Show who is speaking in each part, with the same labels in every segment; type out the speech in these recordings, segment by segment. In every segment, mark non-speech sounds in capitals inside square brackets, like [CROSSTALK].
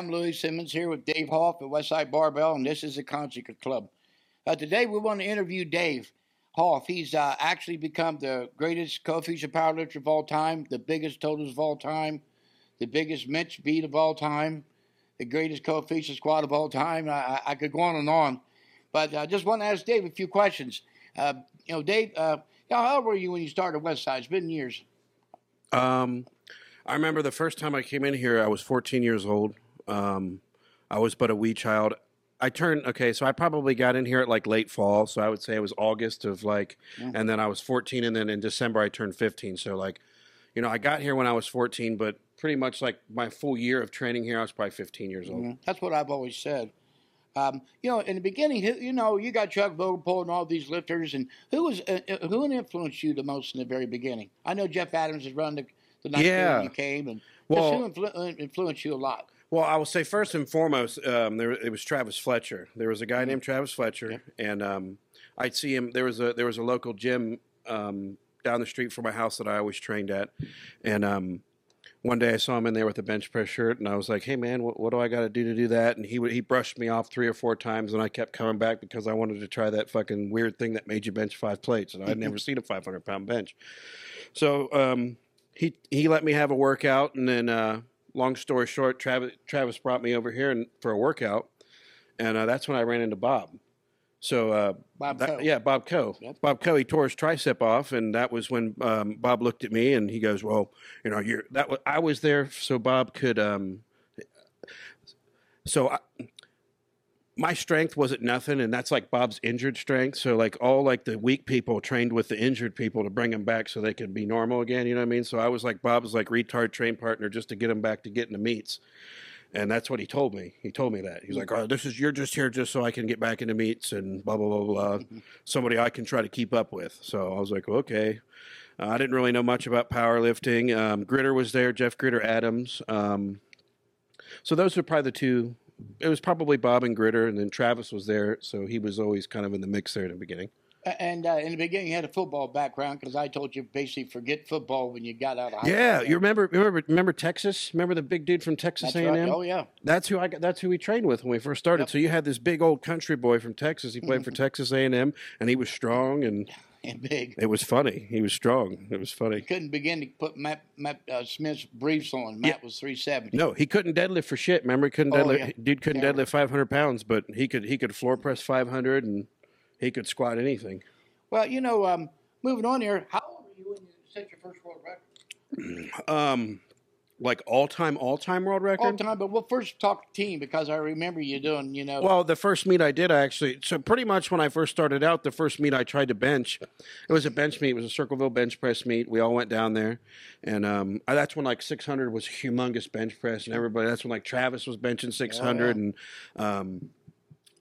Speaker 1: I'm Louie Simmons here with Dave Hoff at Westside Barbell, and this is the Conjugate Club. Uh, today we want to interview Dave Hoff. He's uh, actually become the greatest coefficient powerlifter of all time, the biggest totals of all time, the biggest bench beat of all time, the greatest coefficient squat of all time. I, I, could go on and on, but I just want to ask Dave a few questions. Uh, you know, Dave, uh, how old were you when you started Westside? It's been years.
Speaker 2: Um, I remember the first time I came in here, I was 14 years old. Um, I was but a wee child. I turned okay, so I probably got in here at like late fall, so I would say it was August of like,
Speaker 1: Yeah.
Speaker 2: and then I was 14, and then in December I turned 15. So like, you know, I got here when I was 14, but pretty much like my full year of training here, I was probably 15 years old.
Speaker 1: Mhm. That's what I've always said. Um, you know, in the beginning, you know, you got Chuck Vogelpohl and all these lifters, and who was uh, uh, who influenced you the most in the very beginning? I know Jeff Adams has run the, the night
Speaker 2: Yeah.
Speaker 1: when you came, and
Speaker 2: Well-
Speaker 1: who influ- uh, influenced you a lot?
Speaker 2: Well, I will say first and foremost, um, there it was Travis Fletcher. There was a guy named Travis Fletcher, and um, I'd see him. There was a there was a local gym um, down the street from my house that I always trained at, and um, one day I saw him in there with a bench press shirt, and I was like, "Hey, man, what, what do I got to do to do that?" And he he brushed me off three or four times, and I kept coming back because I wanted to try that fucking weird thing that made you bench five plates, and I'd never [LAUGHS] seen a five hundred pound bench. So um, he he let me have a workout, and then uh, long story short, Travis Travis brought me over here and, for a workout, and uh, that's when I ran into Bob. So uh,
Speaker 1: Bob
Speaker 2: that-
Speaker 1: Coe.
Speaker 2: yeah, Bob Coe.
Speaker 1: Yep.
Speaker 2: Bob Coe. He tore his tricep off, and that was when um, Bob looked at me and he goes, "Well, you know, you're that. Was, I was there so Bob could." Um, so I, my strength wasn't nothing, and that's like Bob's injured strength. So like all like the weak people trained with the injured people to bring them back so they could be normal again. You know what I mean? So I was like Bob's like retard train partner just to get him back to getting the meets. And that's what he told me. He told me that. He's like, "Oh, this is you're just here just so I can get back into meets and blah blah blah blah. Somebody I can try to keep up with." So I was like, "Okay." Uh, I didn't really know much about powerlifting. Um, Gritter was there, Jeff Gritter Adams. Um, so those are probably the two. It was probably Bob and Gritter, and then Travis was there, so he was always kind of in the mix there in the beginning.
Speaker 1: And uh, in the beginning, you had a football background because I told you basically forget football when you got out of high
Speaker 2: Yeah,
Speaker 1: school.
Speaker 2: you remember remember remember Texas? Remember the big dude from Texas A&M?
Speaker 1: Oh yeah.
Speaker 2: That's who I got. That's who we trained with when we first started.
Speaker 1: Yep.
Speaker 2: So you had this big old country boy from Texas. He played for [LAUGHS] Texas A&M, and he was strong, and [LAUGHS]
Speaker 1: And big.
Speaker 2: it was funny. He was strong. It was funny.
Speaker 1: Couldn't begin to put Matt, Matt uh, Smith's briefs on. Matt
Speaker 2: Yeah.
Speaker 1: was 370.
Speaker 2: No, he couldn't deadlift for shit. Remember, he couldn't
Speaker 1: Oh,
Speaker 2: deadlift.
Speaker 1: yeah.
Speaker 2: Dude couldn't deadlift 500 pounds, but he could he could floor press 500, and he could squat anything.
Speaker 1: Well, you know, um, moving on here, how old were you when you set your first world record? [CLEARS THROAT]
Speaker 2: Um, like all time, all time world record.
Speaker 1: All time, but we'll first talk team because I remember you doing, you know.
Speaker 2: Well, the first meet I did, I actually, so pretty much when I first started out, the first meet I tried to bench, it was a bench meet. It was a Circleville bench press meet. We all went down there, and um, I- that's when like 600 was humongous bench press, and everybody. That's when like Travis was benching 600, and um,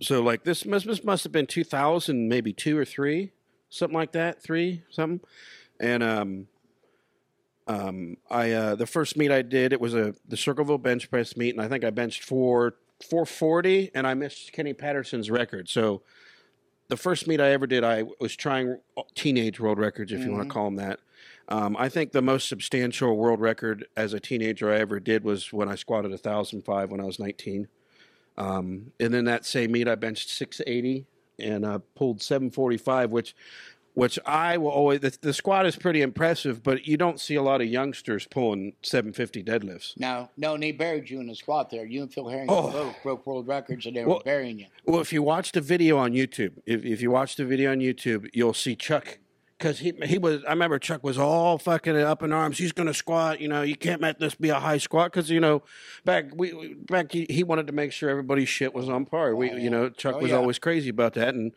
Speaker 2: so like this must this must have been 2000, maybe two or three, something like that, three something, and um. Um, I uh, the first meet I did it was a the Circleville bench press meet, and I think I benched for 440, and I missed Kenny Patterson's record. So the first meet I ever did, I was trying teenage world records, if you want to call them that. Um, I think the most substantial world record as a teenager I ever did was when I squatted 1,005 when I was 19. Um, and then that same meet, I benched 680 and uh, pulled 745, which which I will always the, the squat is pretty impressive, but you don't see a lot of youngsters pulling 750 deadlifts.
Speaker 1: no, no, and they buried you in the squat there. You and Phil Harrington
Speaker 2: Oh.
Speaker 1: both broke world records, and they were burying you.
Speaker 2: Well, if you watch the video on YouTube, if, if you watch the video on YouTube, you'll see Chuck because he he was. I remember Chuck was all fucking up in arms. He's going to squat. You know, you can't let this be a high squat because you know back we back he, he wanted to make sure everybody's shit was on par. We
Speaker 1: Oh,
Speaker 2: you know Chuck
Speaker 1: Oh,
Speaker 2: was
Speaker 1: yeah.
Speaker 2: always crazy about that and.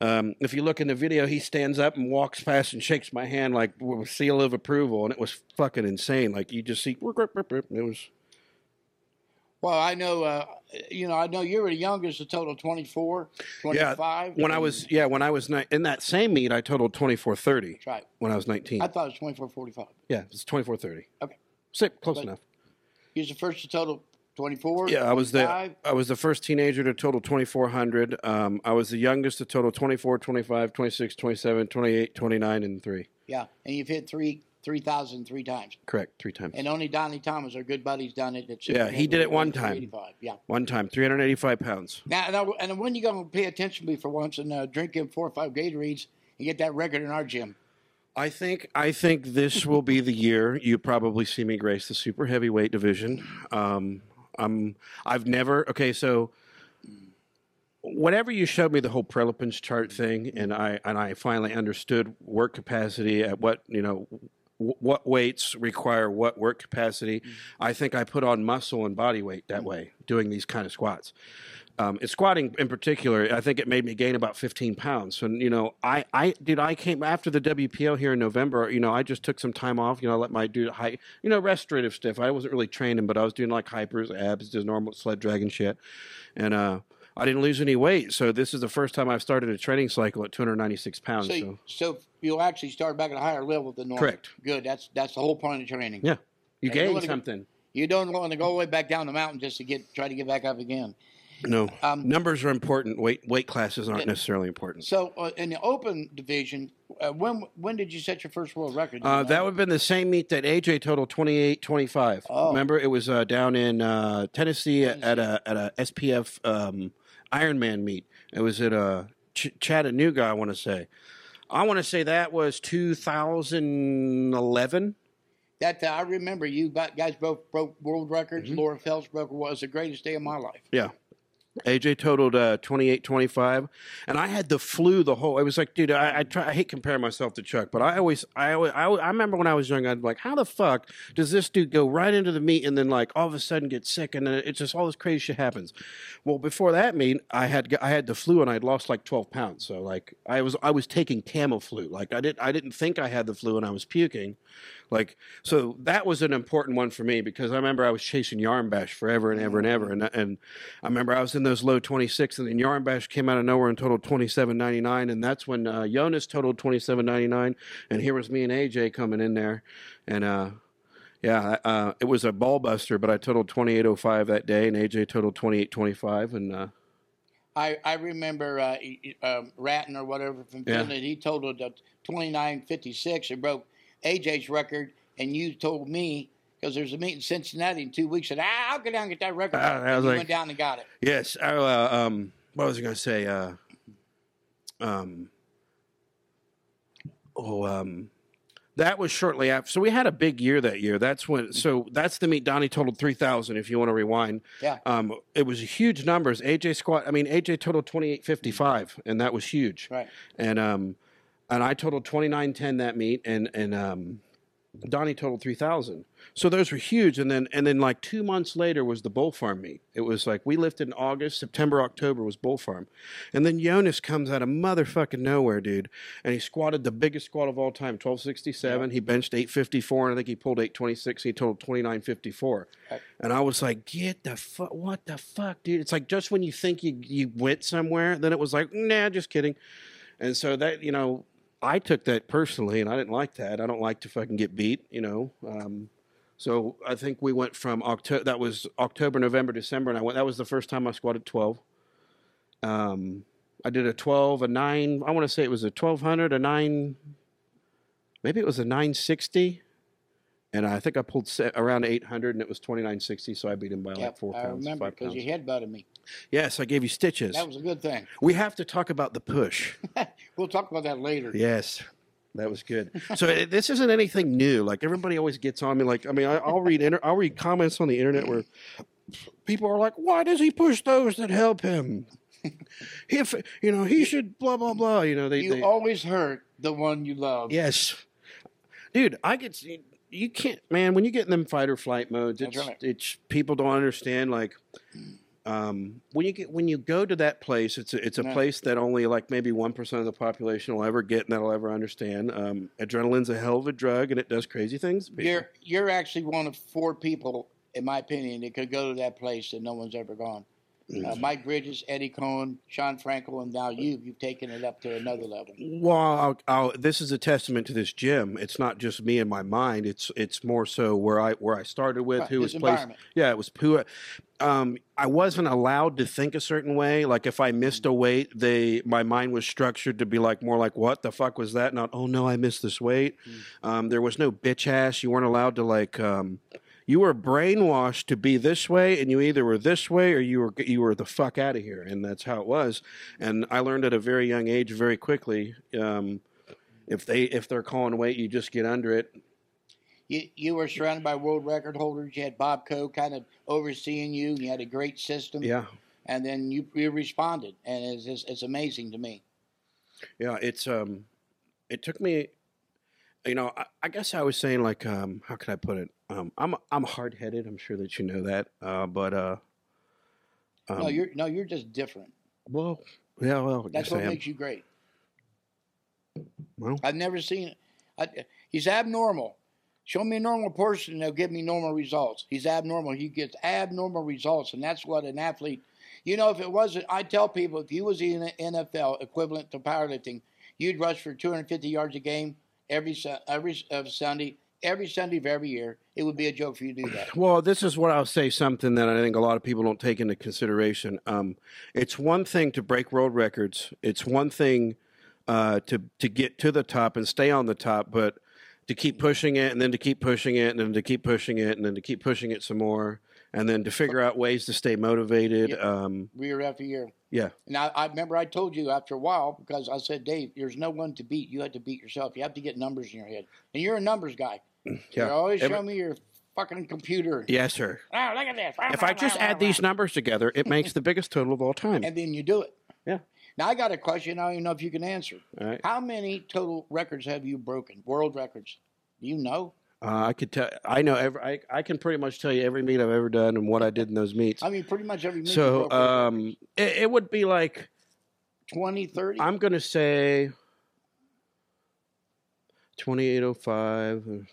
Speaker 2: Um, if you look in the video, he stands up and walks past and shakes my hand like with a seal of approval, and it was fucking insane. Like you just see, it was
Speaker 1: Well, I know, uh, you know, I know you were the youngest, a total of 24, 25.
Speaker 2: when I was yeah when I was ni- in that same meet, I totaled twenty four thirty
Speaker 1: That's right.
Speaker 2: when I was nineteen.
Speaker 1: I thought it was 24, 45.
Speaker 2: Yeah, it's twenty four thirty.
Speaker 1: Okay.
Speaker 2: Sick, close
Speaker 1: But-
Speaker 2: enough.
Speaker 1: You was the first to total 24.
Speaker 2: Yeah, I was the I was the first teenager to total twenty four hundred. Um, I was the youngest to total 24, 25, 26, 27, 28, 29, and three.
Speaker 1: Yeah, and you've hit three 3,000 three times.
Speaker 2: Correct, three times.
Speaker 1: And only Donnie Thomas, our good buddy's done it. At
Speaker 2: Yeah, he did it one time.
Speaker 1: 385. Yeah.
Speaker 2: One time, 385 pounds.
Speaker 1: Now, now, and when you going to pay attention to me for once and uh, drink in four or five Gatorades and get that record in our gym?
Speaker 2: I think I think this will be the year you probably see me grace the super heavyweight division. Um, I'm I've never okay so whenever you showed me the whole Prilepin's chart thing and I and I finally understood work capacity at what you know w- what weights require what work capacity. Mm. I think I put on muscle and body weight that way doing these kind of squats. Um, and squatting in particular, I think it made me gain about 15 pounds. And you know, I, I, dude, I came after the WPO here in November. You know, I just took some time off. You know, I let my dude high, you know, restorative stuff. I wasn't really training, but I was doing like hypers, abs, just normal sled dragging shit, and uh, I didn't lose any weight. So this is the first time I've started a training cycle at 296 pounds.
Speaker 1: So,
Speaker 2: So,
Speaker 1: you- so you'll actually start back at a higher level than normal.
Speaker 2: Correct.
Speaker 1: Good. That's that's the whole point of training.
Speaker 2: yeah, you gain
Speaker 1: go-
Speaker 2: something.
Speaker 1: You don't want to go all the way back down the mountain just to get try to get back up again.
Speaker 2: No,
Speaker 1: Um,
Speaker 2: numbers are important. Weight weight classes aren't
Speaker 1: Yeah.
Speaker 2: necessarily important.
Speaker 1: So uh, in the open division, uh, when when did you set your first world record?
Speaker 2: Uh, that would have been the same meet that AJ totaled 28 25.
Speaker 1: Oh.
Speaker 2: Remember, it was uh, down in uh, Tennessee, at a at a SPF um, Ironman meet. It was at uh, Ch- Chattanooga, I want to say. I want to say that was 2011.
Speaker 1: that uh, I remember you guys both broke world records.
Speaker 2: Mm-hmm.
Speaker 1: Laura Phelps broke was the greatest day of my life.
Speaker 2: Yeah. AJ totaled uh, 28 25. And I had the flu the whole. It was like, dude, I, I try. I hate comparing myself to Chuck, but I always, I always, I, I remember when I was young, I'd be like, how the fuck does this dude go right into the meet and then like all of a sudden get sick and then it's just all this crazy shit happens. Well, before that meet, I had I had the flu and I'd lost like 12 pounds. So like I was I was taking Tamiflu. Like I didn't I didn't think I had the flu and I was puking. Like so that was an important one for me because I remember I was chasing Yarnbash forever and ever and ever. And and I remember I was in those low 26 and then Yarnbash came out of nowhere and totaled 27.99 and that's when uh, Jonas totaled 27.99 and here was me and AJ coming in there. And uh yeah, uh, it was a ball buster, but I totaled 28.05 that day, and AJ totaled 28.25, and uh,
Speaker 1: I, I remember uh, e- um, Ratton or whatever from
Speaker 2: Yeah.
Speaker 1: Finland. He totaled uh, twenty nine fifty six and broke AJ's record. And you told me because there's a meet in Cincinnati in two weeks. Said ah, I'll go down and get that record.
Speaker 2: Ah, I
Speaker 1: And
Speaker 2: was
Speaker 1: you
Speaker 2: like-
Speaker 1: went down and got it.
Speaker 2: Yes. I, uh, um, what was I going to say? Uh, um, oh, um, that was shortly after. So we had a big year that year. That's when. So that's the meet. Donnie totaled three thousand. If you want to rewind,
Speaker 1: Yeah.
Speaker 2: um, it was huge numbers. AJ squat. I mean, AJ totaled twenty eight fifty five, and that was huge.
Speaker 1: Right.
Speaker 2: And um, and I totaled twenty nine ten that meet, and and um, Donnie totaled three thousand. So those were huge. And then and then like two months later was the Bull Farm meet. It was like we lifted in August, September, October was Bull Farm, and then Jonas comes out of motherfucking nowhere, dude, and he squatted the biggest squat of all time, twelve sixty seven. He benched eight fifty four, and I think he pulled eight twenty six. He totaled twenty nine fifty four. And I was like, get the fuck, what the fuck, dude? It's like just when you think you you went somewhere, then it was like, nah, just kidding. And so that you know, I took that personally, and I didn't like that. I don't like to fucking get beat, you know. Um, so I think we went from October. That was October, November, December, and I went. That was the first time I squatted twelve. Um, I did a twelve, a nine. I want to say it was a twelve hundred, a nine. Maybe it was a nine sixty, and I think I pulled around eight hundred, and it was twenty nine sixty. So I beat him by
Speaker 1: Yeah,
Speaker 2: like four
Speaker 1: I
Speaker 2: pounds,
Speaker 1: remember
Speaker 2: five
Speaker 1: because you headbutted me.
Speaker 2: Yes, I gave you stitches.
Speaker 1: That was a good thing.
Speaker 2: we have to talk about the push. [LAUGHS]
Speaker 1: we'll talk about that later.
Speaker 2: Yes, that was good. So uh, this isn't anything new. Like everybody always gets on me. Like I mean, I, I'll read inter- I'll read comments on the internet where people are like, "Why does he push those that help him? if you know, he should blah blah blah." You know, they,
Speaker 1: You
Speaker 2: they
Speaker 1: always hurt the one you love.
Speaker 2: yes, dude. I get see you can't, man. When you get in them fight or flight modes, it's
Speaker 1: right.
Speaker 2: it's people don't understand like. Um, when you get when you go to that place, it's a, it's a
Speaker 1: Yeah.
Speaker 2: place that only like maybe one percent of the population will ever get and that'll ever understand. Um, adrenaline's a hell of a drug and it does crazy things.
Speaker 1: You're you're actually one of four people, in my opinion, that could go to that place that no one's ever gone. Uh, Mike Bridges, Eddie Coan, Shawn Frankl, and now you. You've taken it up to another level.
Speaker 2: Well, I'll, I'll, this is a testament to this gym. It's not just me in my mind. It's it's more so where I where I started with
Speaker 1: Right,
Speaker 2: who was placed. Yeah, it was who. Um, I wasn't allowed to think a certain way. Like if I missed a weight, they my mind was structured to be like more like what the fuck was that? Not oh no, I missed this weight. Um, there was no bitch ass. You weren't allowed to like. Um, you were brainwashed to be this way, and you either were this way or you were you were the fuck out of here, and that's how it was. And I learned at a very young age, very quickly. Um, if they if they're calling weight, you just get under it.
Speaker 1: You, you were surrounded by world record holders. You had Bob Coe kind of overseeing you. And you had a great system.
Speaker 2: Yeah,
Speaker 1: And then you, you responded. And it's, it's, it's amazing to me.
Speaker 2: yeah. It's um, it took me. You know, I, I guess I was saying like, um, how can I put it? Um, I'm I'm hard headed. I'm sure that you know that. Uh, but uh, um,
Speaker 1: no, you're no, you're just different.
Speaker 2: well, yeah, well,
Speaker 1: That's what makes you great.
Speaker 2: Well,
Speaker 1: I've never seen. I, he's abnormal. Show me a normal person, they'll give me normal results. He's abnormal. He gets abnormal results, and that's what an athlete. You know, if it wasn't, I tell people if you was in the NFL equivalent to powerlifting, you'd rush for 250 yards a game every every uh, Sunday, every Sunday of every year. It would be a joke for you to do that.
Speaker 2: Well, this is what I'll say something that I think a lot of people don't take into consideration. Um, it's one thing to break world records. It's one thing uh, to to get to the top and stay on the top, but to keep pushing it and then to keep pushing it and then to keep pushing it and then to keep pushing it some more and then to figure out ways to stay motivated. Um,
Speaker 1: year after year.
Speaker 2: yeah,
Speaker 1: And I, I remember I told you after a while because I said, Dave, there's no one to beat. You have to beat yourself. You have to get numbers in your head, and you're a numbers guy.
Speaker 2: Yeah.
Speaker 1: You always
Speaker 2: Every-
Speaker 1: show me your fucking computer.
Speaker 2: Yes, sir.
Speaker 1: Oh, look at this.
Speaker 2: If I just add these numbers together, it makes the biggest total of all time.
Speaker 1: And then you do it.
Speaker 2: Yeah.
Speaker 1: Now I got a question. I don't even know if you can answer.
Speaker 2: All right.
Speaker 1: How many total records have you broken? World records? Do you know?
Speaker 2: Uh, I could tell. I know. Every, I I can pretty much tell you every meet I've ever done and what I did in those meets.
Speaker 1: I mean, pretty much every meet.
Speaker 2: So um, it, it would be like
Speaker 1: 20, 30?
Speaker 2: I'm going to say 2805.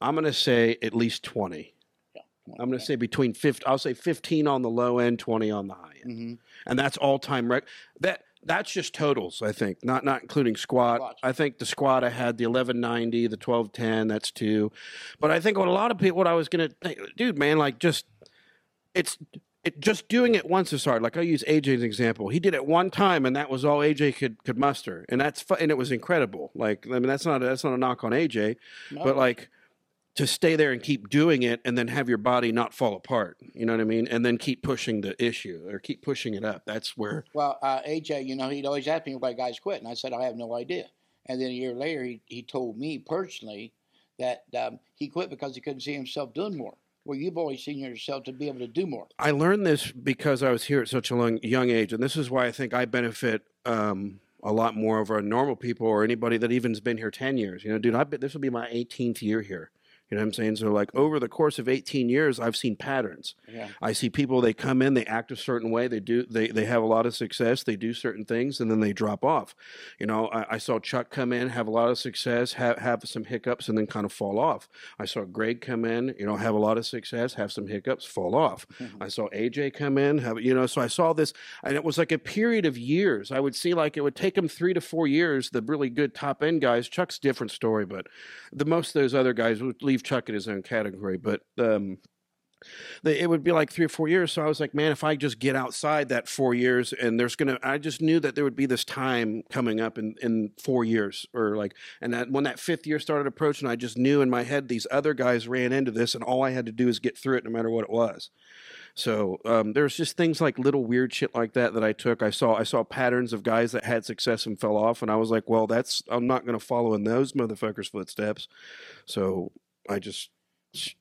Speaker 2: I'm going to say at least 20.
Speaker 1: Yeah, 20
Speaker 2: I'm going to say between 50, I'll say 15 on the low end, 20 on the high end.
Speaker 1: Mm-hmm.
Speaker 2: And that's all time record. That, that's just totals, I think, not not including squat.
Speaker 1: Watch.
Speaker 2: I think the squat I had the eleven ninety, the twelve ten. That's two, but I think what a lot of people, what I was gonna, think, dude, man, like just it's it just doing it once is hard. Like I'll use AJ's example. He did it one time, and that was all AJ could could muster, and that's fu- and it was incredible. Like I mean, that's not that's not a knock on AJ,
Speaker 1: no.
Speaker 2: but like to stay there and keep doing it, and then have your body not fall apart. You know what I mean? And then keep pushing the issue or keep pushing it up. That's where
Speaker 1: Well, uh, AJ, you know, he'd always ask me why guys quit, and I said I have no idea. And then a year later, he, he told me personally that um, he quit because he couldn't see himself doing more. Well, you've always seen yourself to be able to do more.
Speaker 2: I learned this because I was here at such a long, young age, and this is why I think I benefit um, a lot more over normal people or anybody that even's been here ten years. You know, dude, I've been, this will be my 18th year here. You know what I'm saying? So, like over the course of 18 years, I've seen patterns.
Speaker 1: Yeah.
Speaker 2: I see people they come in, they act a certain way, they do they they have a lot of success, they do certain things, and then they drop off. You know, I, I saw Chuck come in, have a lot of success, have have some hiccups, and then kind of fall off. I saw Greg come in, you know, have a lot of success, have some hiccups, fall off. Mm-hmm. I saw AJ come in, have you know, so I saw this, and it was like a period of years. I would see like it would take them three to four years. The really good top end guys, Chuck's different story, but the most of those other guys would leave Chuck in his own category, but. um it would be like three or four years. So I was like, man, if I just get outside that four years and there's to, I just knew that there would be this time coming up in, in four years or like, and that when that fifth year started approaching, I just knew in my head these other guys ran into this and all I had to do is get through it no matter what it was. So um, there's just things like little weird shit like that that I took. I saw I saw patterns of guys that had success and fell off, and I was like, well, that's I'm not going to follow in those motherfuckers' footsteps. So I just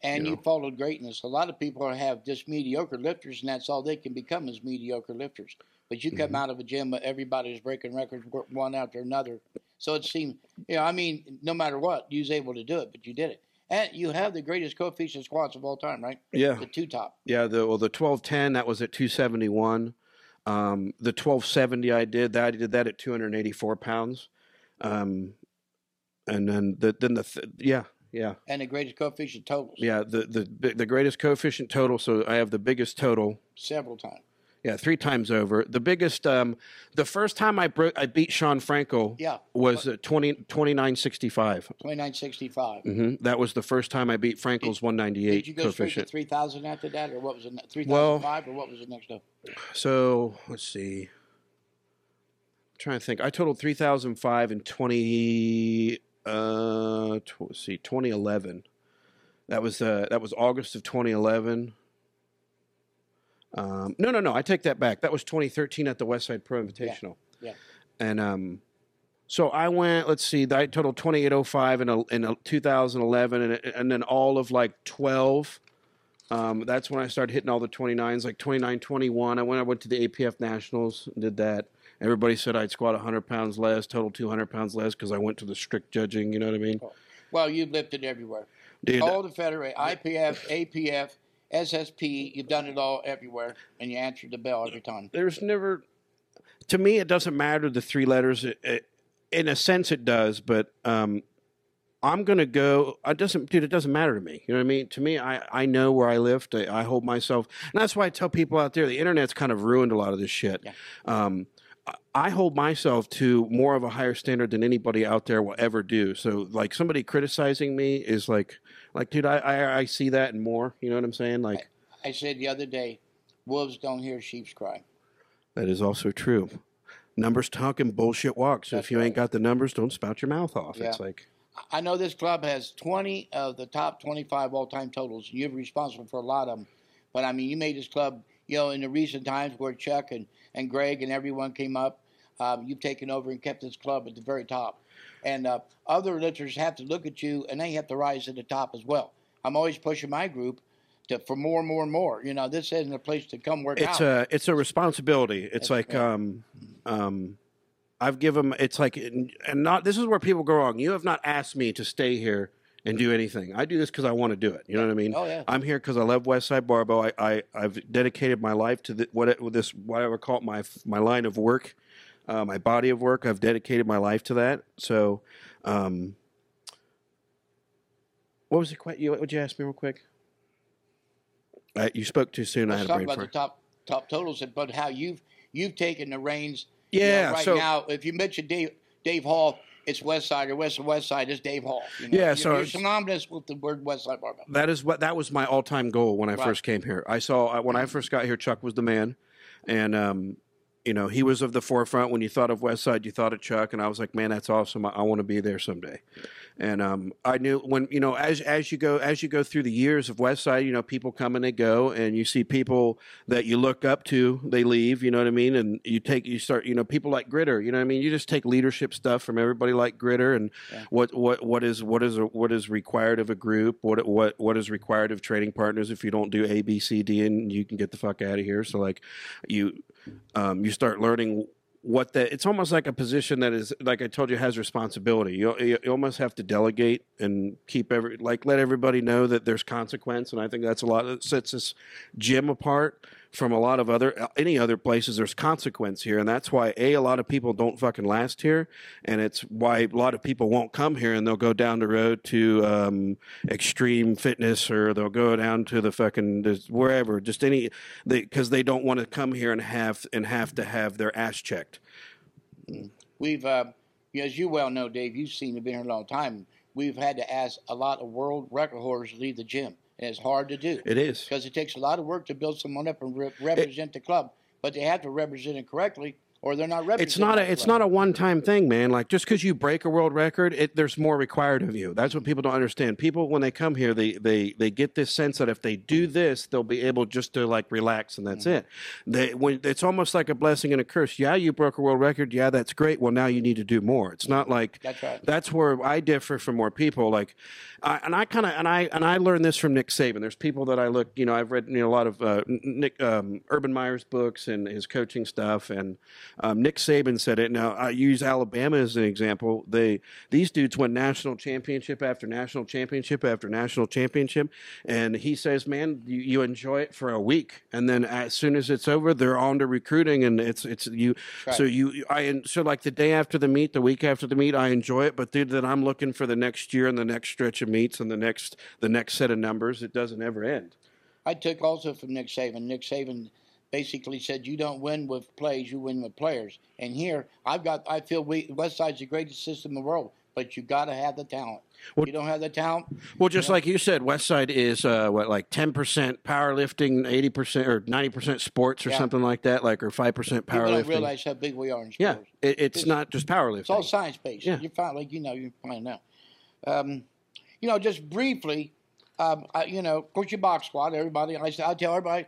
Speaker 1: And
Speaker 2: you
Speaker 1: you, followed greatness. A lot of people have just mediocre lifters, and that's all they can become is mediocre lifters. But you
Speaker 2: Mm-hmm.
Speaker 1: come out of a gym, everybody's breaking records one after another. So it seemed, you know, I mean, no matter what, you was able to do it, but you did it. And you have the greatest coefficient squats of all time, right?
Speaker 2: yeah.
Speaker 1: The two top.
Speaker 2: Yeah, the well, the twelve ten that was at two seventy one. Um, the twelve seventy I did that I did that at two hundred eighty four pounds. Um, and then the then the th- yeah Yeah,
Speaker 1: and the greatest coefficient totals.
Speaker 2: yeah. The the the greatest coefficient total. So I have the biggest total.
Speaker 1: Several times.
Speaker 2: Yeah, three times over. The biggest. Um, the first time I broke, I beat Shawn Frankl.
Speaker 1: Yeah.
Speaker 2: Was uh, 20, 2965.
Speaker 1: Twenty nine sixty five.
Speaker 2: hmm That was the first time I beat Frankl's one ninety
Speaker 1: Did you go straight to three thousand after that, or what was it? Three
Speaker 2: Well-
Speaker 1: thousand five, or what was the next up?
Speaker 2: So let's see. I'm trying to think. I totaled three thousand five in twenty. Uh, tw- see, twenty eleven. That was uh, that was August of twenty eleven. Um, no, no, no. I take that back. That was 2013 at the Westside Pro Invitational.
Speaker 1: yeah.
Speaker 2: And um, so I went. Let's see. I totaled 2805 in a, in a 2011, and and then all of like 12. Um, that's when I started hitting all the 29s, like 29, 21. I went. I went to the APF Nationals, and did that. Everybody said I'd squat 100 pounds less, total 200 pounds less, because I went to the strict judging. You know what I mean?
Speaker 1: Well, you've lifted everywhere.
Speaker 2: Dude,
Speaker 1: all the federate, IPF, APF, SSP. You've done it all everywhere, and you answered the bell every time.
Speaker 2: there's never to me it doesn't matter the three letters it, it, in a sense it does but um i'm gonna go it doesn't dude it doesn't matter to me you know what i mean to me i i know where i lift i, I hold myself and that's why i tell people out there the internet's kind of ruined a lot of this shit
Speaker 1: Yeah.
Speaker 2: um I- I hold myself to more of a higher standard than anybody out there will ever do. So, like somebody criticizing me is like, like, dude, I, I, I see that and more. You know what I'm saying? Like,
Speaker 1: I said the other day, wolves don't hear sheep's cry.
Speaker 2: That is also true. Numbers talk and bullshit walk. So
Speaker 1: That's
Speaker 2: if you ain't got the numbers, don't spout your mouth off. It's like
Speaker 1: I know this club has 20 of the top 25 all-time totals. You're responsible for a lot of them. But, I mean, you made this club, you know, in the recent times where Chuck and, and Greg and everyone came up, um, you've taken over and kept this club at the very top. And uh, other lifters have to look at you, and they have to rise to the top as well. I'm always pushing my group to for more and more and more. You know, this isn't a place to come work
Speaker 2: it's
Speaker 1: out.
Speaker 2: a it's a responsibility. It's
Speaker 1: That's
Speaker 2: like
Speaker 1: right.
Speaker 2: um um I've given it's like and not this is where people go wrong. You have not asked me to stay here and do anything. I do this because I want to do it. You know what I mean?
Speaker 1: Oh, yeah.
Speaker 2: I'm here because I love Westside Barbell. I, I I've dedicated my life to the, what it, this whatever call it my my line of work, uh, my body of work. I've dedicated my life to that. So, um, what was the question? You would you ask me real quick? Uh, you spoke too soon. I
Speaker 1: Let's
Speaker 2: had a
Speaker 1: talk
Speaker 2: brain
Speaker 1: about the top top totals, but how you've you've taken the reins. you know,
Speaker 2: Yeah,
Speaker 1: right
Speaker 2: so-
Speaker 1: now, if you mentioned Dave Dave Hoff, it's West Side or West West Side. It's Dave Hoff. You know?
Speaker 2: Yeah,
Speaker 1: You're-
Speaker 2: so
Speaker 1: you're synonymous with the word West Side Barbell.
Speaker 2: That is what that was my all time goal when I
Speaker 1: Right.
Speaker 2: first came here. I saw when I first got here, Chuck was the man, and um, you know he was of the forefront. When you thought of West Side, you thought of Chuck, and I was like, man, that's awesome. I, I want to be there someday. And um, I knew when you know as as you go as you go through the years of West Side, you know people come and they go, and you see people that you look up to, they leave. You know what I mean? And you take you start you know people like Gritter. You know what I mean? You just take leadership stuff from everybody like Gritter and
Speaker 1: Yeah.
Speaker 2: what what what is what is what is required of a group what what what is required of trading partners if you don't do a b c d and you can get the fuck out of here so like you um, you start learning what that it's almost like a position that is like i told you has responsibility. You, you, you almost have to delegate and keep every like let everybody know that there's consequence and i think that's a lot that sets this gym apart from a lot of other any other places there's consequence here. And that's why a a lot of people don't fucking last here. And it's why a lot of people won't come here and they'll go down the road to um, extreme fitness or they'll go down to the fucking wherever just any because they, don't want to come here and have and have to have their ass checked.
Speaker 1: We've, uh, as you well know, Dave, you've seen it been here a long time. We've had to ask a lot of world record holders to leave the gym, and it's hard to do
Speaker 2: it is
Speaker 1: because it takes a lot of work to build someone up and re- represent the club. But they have to represent it correctly, or they're not
Speaker 2: it's not a it's not a one time thing, man. Like just because you break a world record, it, there's more required of you. That's what people don't understand. People when they come here, they they they get this sense that if they do this, they'll be able just to like relax and that's it. They when it's almost like a blessing and a curse. Yeah, you broke a world record. Yeah, that's great. Well, now you need to do more. It's not like
Speaker 1: That's right.
Speaker 2: that's where I differ from more people. Like, I, and I kind of and I and I learned this from Nick Saban. There's people that I look, you know, I've read you know a lot of uh, Nick um, Urban Meyer's books and his coaching stuff, and Um, Nick Saban said it. Now I use Alabama as an example. They these dudes won national championship after national championship after national championship, and he says, "Man, you, you enjoy it for a week, and then as soon as it's over, they're on to recruiting, and it's it's you.
Speaker 1: Right.
Speaker 2: So you I so like the day after the meet, the week after the meet, I enjoy it, but dude, then I'm looking for the next year and the next stretch of meets and the next the next set of numbers. It doesn't ever end.
Speaker 1: I took also from Nick Saban. Nick Saban basically said, "You don't win with plays, you win with players." And here, I've got. I feel we West Side's the greatest system in the world, but you got to have the talent.
Speaker 2: Well-
Speaker 1: you don't have the talent.
Speaker 2: Well, just like you said, West Side is uh, what like ten percent powerlifting, eighty percent or ninety percent sports or
Speaker 1: Yeah.
Speaker 2: something like that, like or five percent powerlifting.
Speaker 1: People don't realize how big we are in
Speaker 2: yeah,
Speaker 1: sports.
Speaker 2: it, it's
Speaker 1: It's-
Speaker 2: not just powerlifting.
Speaker 1: It's all science based.
Speaker 2: Yeah.
Speaker 1: You find like you know you find out. Um, you know, just briefly, um, I, you know, of course, your box squat. Everybody, I, I tell everybody,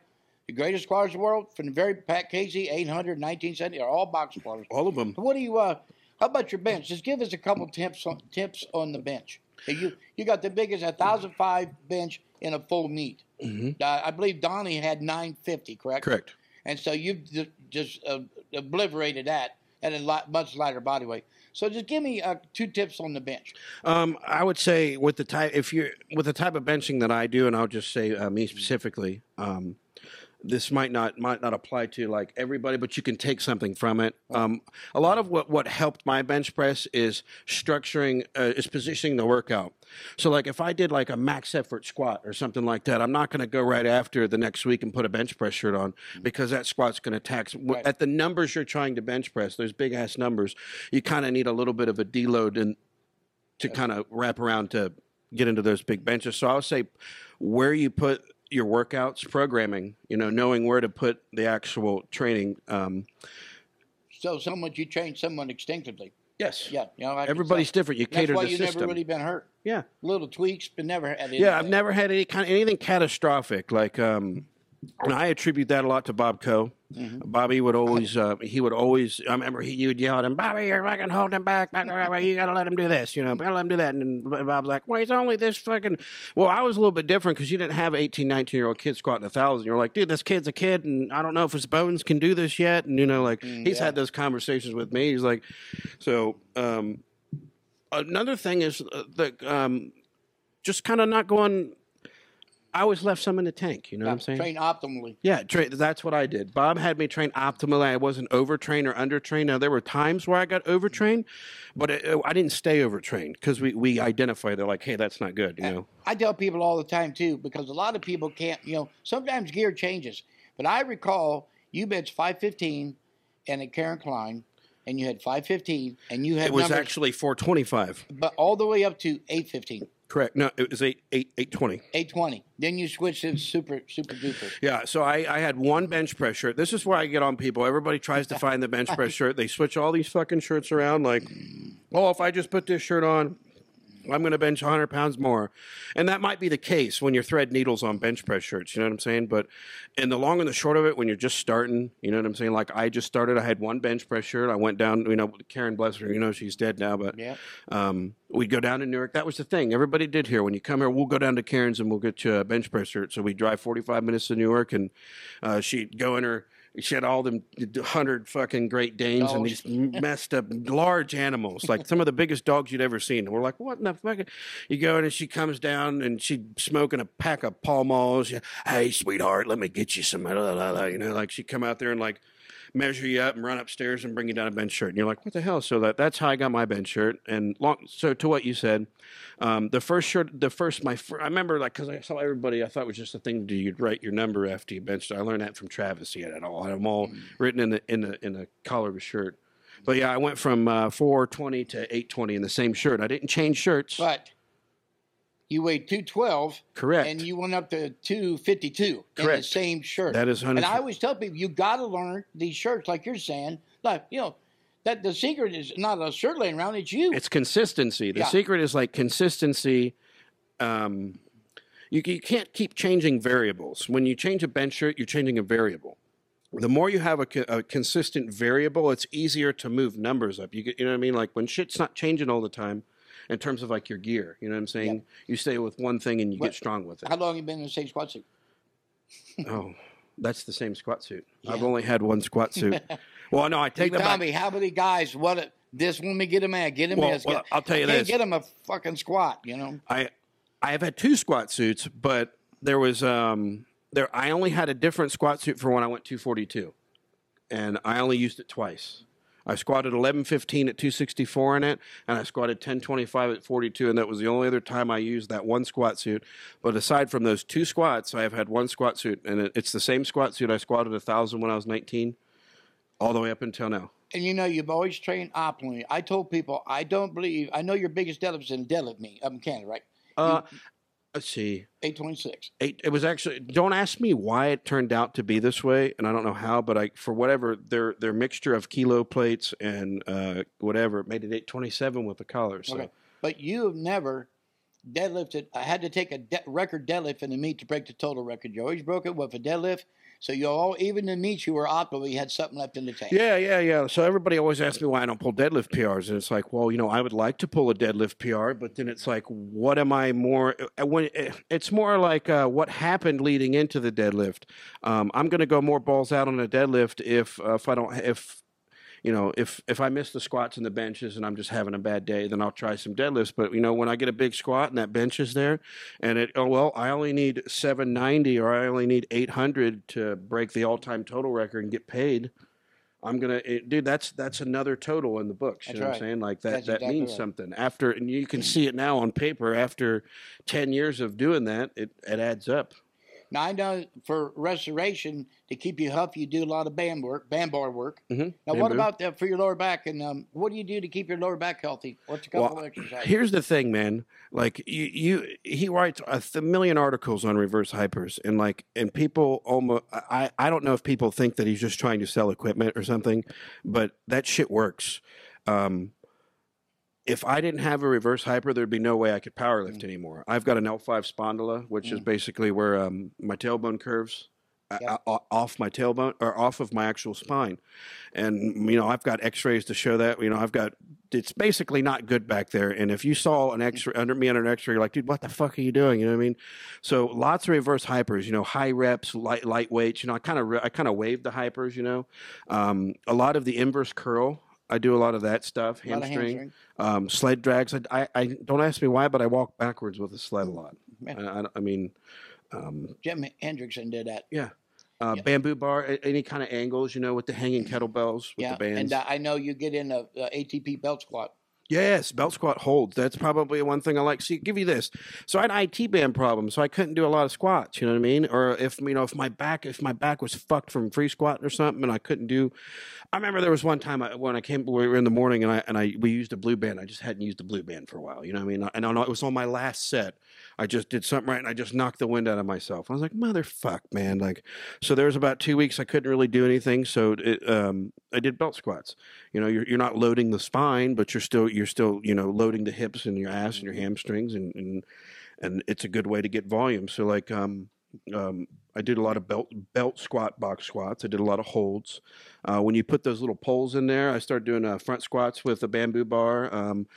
Speaker 1: the greatest squatters in the world from the very Pat Casey, 800, 1970, are all box squatters.
Speaker 2: all of them.
Speaker 1: What do you? Uh, how about your bench? Just give us a couple tips on tips on the bench. You you got the biggest a thousand five bench in a full meet.
Speaker 2: Mm-hmm.
Speaker 1: Uh, I believe Donnie had nine fifty, correct?
Speaker 2: Correct.
Speaker 1: And so you've ju- just uh, obliterated that at a lot, much lighter body weight. So just give me uh, two tips on the bench.
Speaker 2: Um, I would say with the type, if you're with the type of benching that I do, and I'll just say uh, me specifically, um, this might not might not apply to like everybody, but you can take something from it. Um, a lot of what what helped my bench press is structuring, uh, is positioning the workout. So like if I did like a max effort squat or something like that, I'm not going to go right after the next week and put a bench press shirt on because that squat's going to tax
Speaker 1: Right.
Speaker 2: at the numbers you're trying to bench press. Those big ass numbers, you kind of need a little bit of a deload and to kind of wrap around to get into those big benches. So I would say where you put your workouts, programming, you know, knowing where to put the actual training. Um,
Speaker 1: So someone you train someone instinctively.
Speaker 2: yes.
Speaker 1: Yeah, you know,
Speaker 2: Everybody's different. You
Speaker 1: That's
Speaker 2: cater
Speaker 1: why
Speaker 2: the
Speaker 1: you've
Speaker 2: system.
Speaker 1: never really been hurt.
Speaker 2: yeah.
Speaker 1: Little tweaks, but never had anything.
Speaker 2: Yeah, I've never had any kind of anything catastrophic. Like, um, and I attribute that a lot to Bob Coe.
Speaker 1: Mm-hmm.
Speaker 2: Bobby would always, uh, he would always. I remember he, you would yell at him, "Bobby, you're fucking holding him back. You gotta let him do this. You know, gotta let him do that." And Bob's like, "Well, he's only this fucking." Well, I was a little bit different because you didn't have 18, 19 year old kids squatting a thousand. You're like, dude, this kid's a kid, and I don't know if his bones can do this yet. And you know, like he's
Speaker 1: Mm, yeah.
Speaker 2: had those conversations with me. He's like, so. um Another thing is uh, the um, just kind of not going. I always left some in the tank. You know what I'm saying?
Speaker 1: Train optimally.
Speaker 2: Yeah, tra- that's what I did. Bob had me train optimally. I wasn't overtrained or undertrained. Now there were times where I got overtrained, but it, I didn't stay overtrained because we we identify. They're like, hey, that's not good. You know.
Speaker 1: I tell people all the time too, because a lot of people can't. You know, sometimes gear changes. But I recall you bench 515 and at Karen Klein, and you had 515, and you had
Speaker 2: It was
Speaker 1: numbers,
Speaker 2: actually 425.
Speaker 1: but all the way up to 815,
Speaker 2: Correct. No, it was eight eight eight twenty.
Speaker 1: 820. Then you switched to super super duper.
Speaker 2: Yeah, so I, I had one bench press shirt. This is where I get on people. Everybody tries to find the bench [LAUGHS] press shirt. They switch all these fucking shirts around. Like, oh, if I just put this shirt on, I'm going to bench 100 pounds more. And that might be the case when you're thread needles on bench press shirts. You know what I'm saying? But in the long and the short of it, when you're just starting, you know what I'm saying? Like, I just started. I had one bench press shirt. I went down, you know, Karen, bless her, you know, she's dead now, but
Speaker 1: Yeah.
Speaker 2: um, we'd go down to Newark. That was the thing. Everybody did here. When you come here, we'll go down to Karen's and we'll get you a bench press shirt. So we drive 45 minutes to Newark, and uh, she'd go in her. She had all them hundred fucking Great Danes and these messed up large animals, like some of the biggest dogs you'd ever seen. And we're like, what in the fuck? You go in and she comes down and she's smoking a pack of Pall Malls. Hey, sweetheart, let me get you some. blah, blah, blah, blah," You know, like she'd come out there and like measure you up and run upstairs and bring you down a bench shirt. And you're like, what the hell? So that that's how I got my bench shirt. And long, so to what you said, um, the first shirt, the first my fir- I remember like because I saw everybody, I thought it was just a thing to do. You'd write your number after you benched. I learned that from Travis. He had it all. I had them all written in the in the in the collar of his shirt. But yeah, I went from uh, 420 to 820 in the same shirt. I didn't change shirts.
Speaker 1: But you weighed 212,
Speaker 2: Correct.
Speaker 1: and you went up to 252 in the
Speaker 2: Correct.
Speaker 1: same shirt.
Speaker 2: that is 100.
Speaker 1: And I always tell people, you got to learn these shirts, like you're saying. Like, you know, that the secret is not a shirt laying around, it's you.
Speaker 2: It's consistency. The
Speaker 1: Yeah.
Speaker 2: secret is like consistency. Um, you, you can't keep changing variables. When you change a bench shirt, you're changing a variable. The more you have a, a consistent variable, it's easier to move numbers up. You get, you know what I mean? Like when shit's not changing all the time, in terms of like your gear. You know what I'm saying? You stay with one thing and you
Speaker 1: What-
Speaker 2: get strong with it.
Speaker 1: How long you been in the same squat suit? [LAUGHS]
Speaker 2: Oh, that's the same squat suit. I've only had one squat suit. [LAUGHS] Well, no, I take that
Speaker 1: tell
Speaker 2: back.
Speaker 1: how many guys? What a- this woman get him at? Get him
Speaker 2: Well,
Speaker 1: this.
Speaker 2: well, I'll tell you this.
Speaker 1: Get him a fucking squat. You know.
Speaker 2: I I have had two squat suits, but there was um there I only had a different squat suit for when I went 242, and I only used it twice. I squatted 1115 at 264 in it, and I squatted 1025 at 42, and that was the only other time I used that one squat suit. But aside from those two squats, I have had one squat suit, and it's the same squat suit I squatted a thousand when I was 19, all the way up until now.
Speaker 1: And you know, you've always trained optimally. I told people, I don't believe. I know your biggest deadlift is in deadlift me up in Canada, right?
Speaker 2: Uh, let's see.
Speaker 1: Eight twenty six.
Speaker 2: Eight, it was actually. Don't ask me why it turned out to be this way, and I don't know how. But I, for whatever their their mixture of kilo plates and uh, whatever, made it eight twenty seven with the collar. So
Speaker 1: Okay. But you have never deadlifted. I had to take a de- record deadlift in the meet to break the total record. You always broke it with a deadlift. So you all, even in meets, you were optimal. You had something left in the tank.
Speaker 2: yeah, yeah, yeah. So everybody always asks me why I don't pull deadlift PRs, and it's like, well, you know, I would like to pull a deadlift PR, but then it's like, what am I more? uh, When it's more like uh, what happened leading into the deadlift. Um, I'm going to go more balls out on a deadlift if uh, if I don't if you know, if if I miss the squats and the benches and I'm just having a bad day, then I'll try some deadlifts. But you know, when I get a big squat and that bench is there, and it oh well, I only need 790 or I only need 800 to break the all-time total record and get paid. I'm gonna, it, dude. That's that's another total in the books. You
Speaker 1: That's
Speaker 2: know what. I'm saying? Like that
Speaker 1: That's
Speaker 2: that
Speaker 1: exactly
Speaker 2: means
Speaker 1: right.
Speaker 2: something. After and you can see it now on paper. After 10 years of doing that, it it adds up.
Speaker 1: Now I know for restoration to keep you huff, you do a lot of band work, band bar work.
Speaker 2: Mm-hmm.
Speaker 1: Now, what about that for your lower back? And um, what do you do to keep your lower back healthy? What's a couple
Speaker 2: Well,
Speaker 1: of exercises?
Speaker 2: Here's the thing, man. Like you, you he writes a th- million articles on reverse hypers, and like, and people almost. I, I don't know if people think that he's just trying to sell equipment or something, but that shit works. Um, if I didn't have a reverse hyper, there'd be no way I could power lift anymore. I've got an L5 spondyla, which is
Speaker 1: Mm.
Speaker 2: basically where um, my tailbone curves uh,
Speaker 1: Yep.
Speaker 2: uh, off my tailbone or off of my actual spine. And, you know, I've got x rays to show that. You know, I've got, it's basically not good back there. And if you saw an x ray under me under an x ray, you're like, dude, what the fuck are you doing? You know what I mean? So lots of reverse hypers, you know, high reps, light, lightweights. You know, I kind of, I kind of wave the hypers, you know. Um, a lot of the inverse curl. I do a lot of that stuff,
Speaker 1: lot
Speaker 2: hamstring,
Speaker 1: hamstring.
Speaker 2: um, sled drags. I, I, I don't ask me why, but I walk backwards with a sled a lot.
Speaker 1: Yeah.
Speaker 2: I, I, mean, um,
Speaker 1: Jim Hendrickson did that.
Speaker 2: yeah. Uh. Bamboo bar, any kind of angles, you know, with the hanging kettlebells, with
Speaker 1: yeah,
Speaker 2: the bands.
Speaker 1: and uh, I know you get in a, a ATP belt squat.
Speaker 2: Yes, belt squat holds. That's probably one thing I like. See, give you this. So I had IT band problem, so I couldn't do a lot of squats. You know what I mean? Or if you know, if my back, if my back was fucked from free squatting or something, and I couldn't do. I remember there was one time I, when I came, we were in the morning, and I and I we used a blue band. I just hadn't used a blue band for a while. You know what I mean? And I know it was on my last set. I just did something right, and I just knocked the wind out of myself. I was like, motherfuck, man! Like, so there was about two weeks I couldn't really do anything. So it, um, I did belt squats. You know, you're you're not loading the spine, but you're still you're still you know loading the hips and your ass and your hamstrings, and and and it's a good way to get volume. So like, um, um, I did a lot of belt belt squat box squats. I did a lot of holds. Uh, when you put those little poles in there, I started doing uh, front squats with a bamboo bar. Um,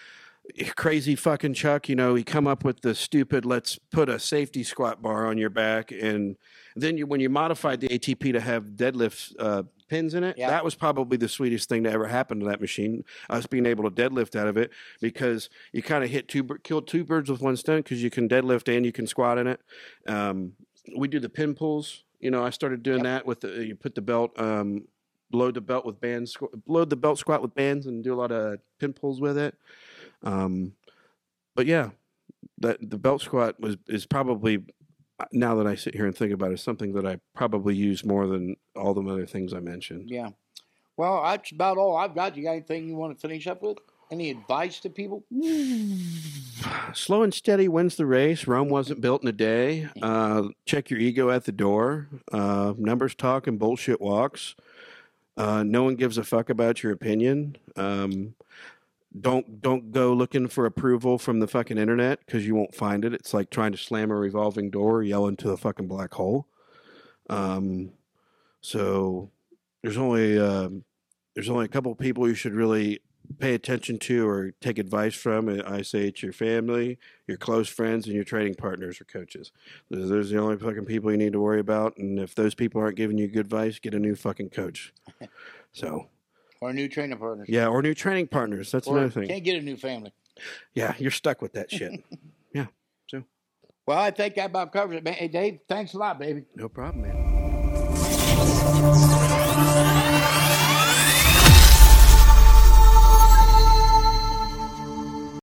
Speaker 2: crazy fucking Chuck, you know, he come up with the stupid let's put a safety squat bar on your back and then you when you modified the ATP to have deadlift uh, pins in it,
Speaker 1: Yeah.
Speaker 2: that was probably the sweetest thing to ever happen to that machine. Us being able to deadlift out of it because you kind of hit two killed two birds with one stone because you can deadlift and you can squat in it. Um, we do the pin pulls. You know, I started doing
Speaker 1: Yep.
Speaker 2: that with the you put the belt um, load the belt with bands, squ- load the belt squat with bands, and do a lot of pin pulls with it. Um, but yeah, that the belt squat was is probably uh, now that I sit here and think about it, something that I probably use more than all the other things I mentioned.
Speaker 1: Yeah. Well, that's about all I've got. You got anything you want to finish up with? Any advice to people? [SIGHS]
Speaker 2: Slow and steady wins the race. Rome wasn't built in a day. Uh, check your ego at the door. Uh, numbers talk and bullshit walks. Uh, no one gives a fuck about your opinion. Um, don't don't go looking for approval from the fucking internet because you won't find it. It's like trying to slam a revolving door, or yell into a fucking black hole. Um, so there's only um, there's only a couple people you should really pay attention to or take advice from. And I say it's your family, your close friends, and your training partners or coaches. Those those are the only fucking people you need to worry about. And if those people aren't giving you good advice, get a new fucking coach. [LAUGHS] so
Speaker 1: or new training partners.
Speaker 2: Yeah, or new training partners. That's
Speaker 1: Or
Speaker 2: another thing.
Speaker 1: Can't get a new family.
Speaker 2: Yeah, you're stuck with that shit. [LAUGHS] yeah, so
Speaker 1: Well, I think that about covers it, man. Hey, Dave, thanks a lot, baby.
Speaker 2: no problem, man.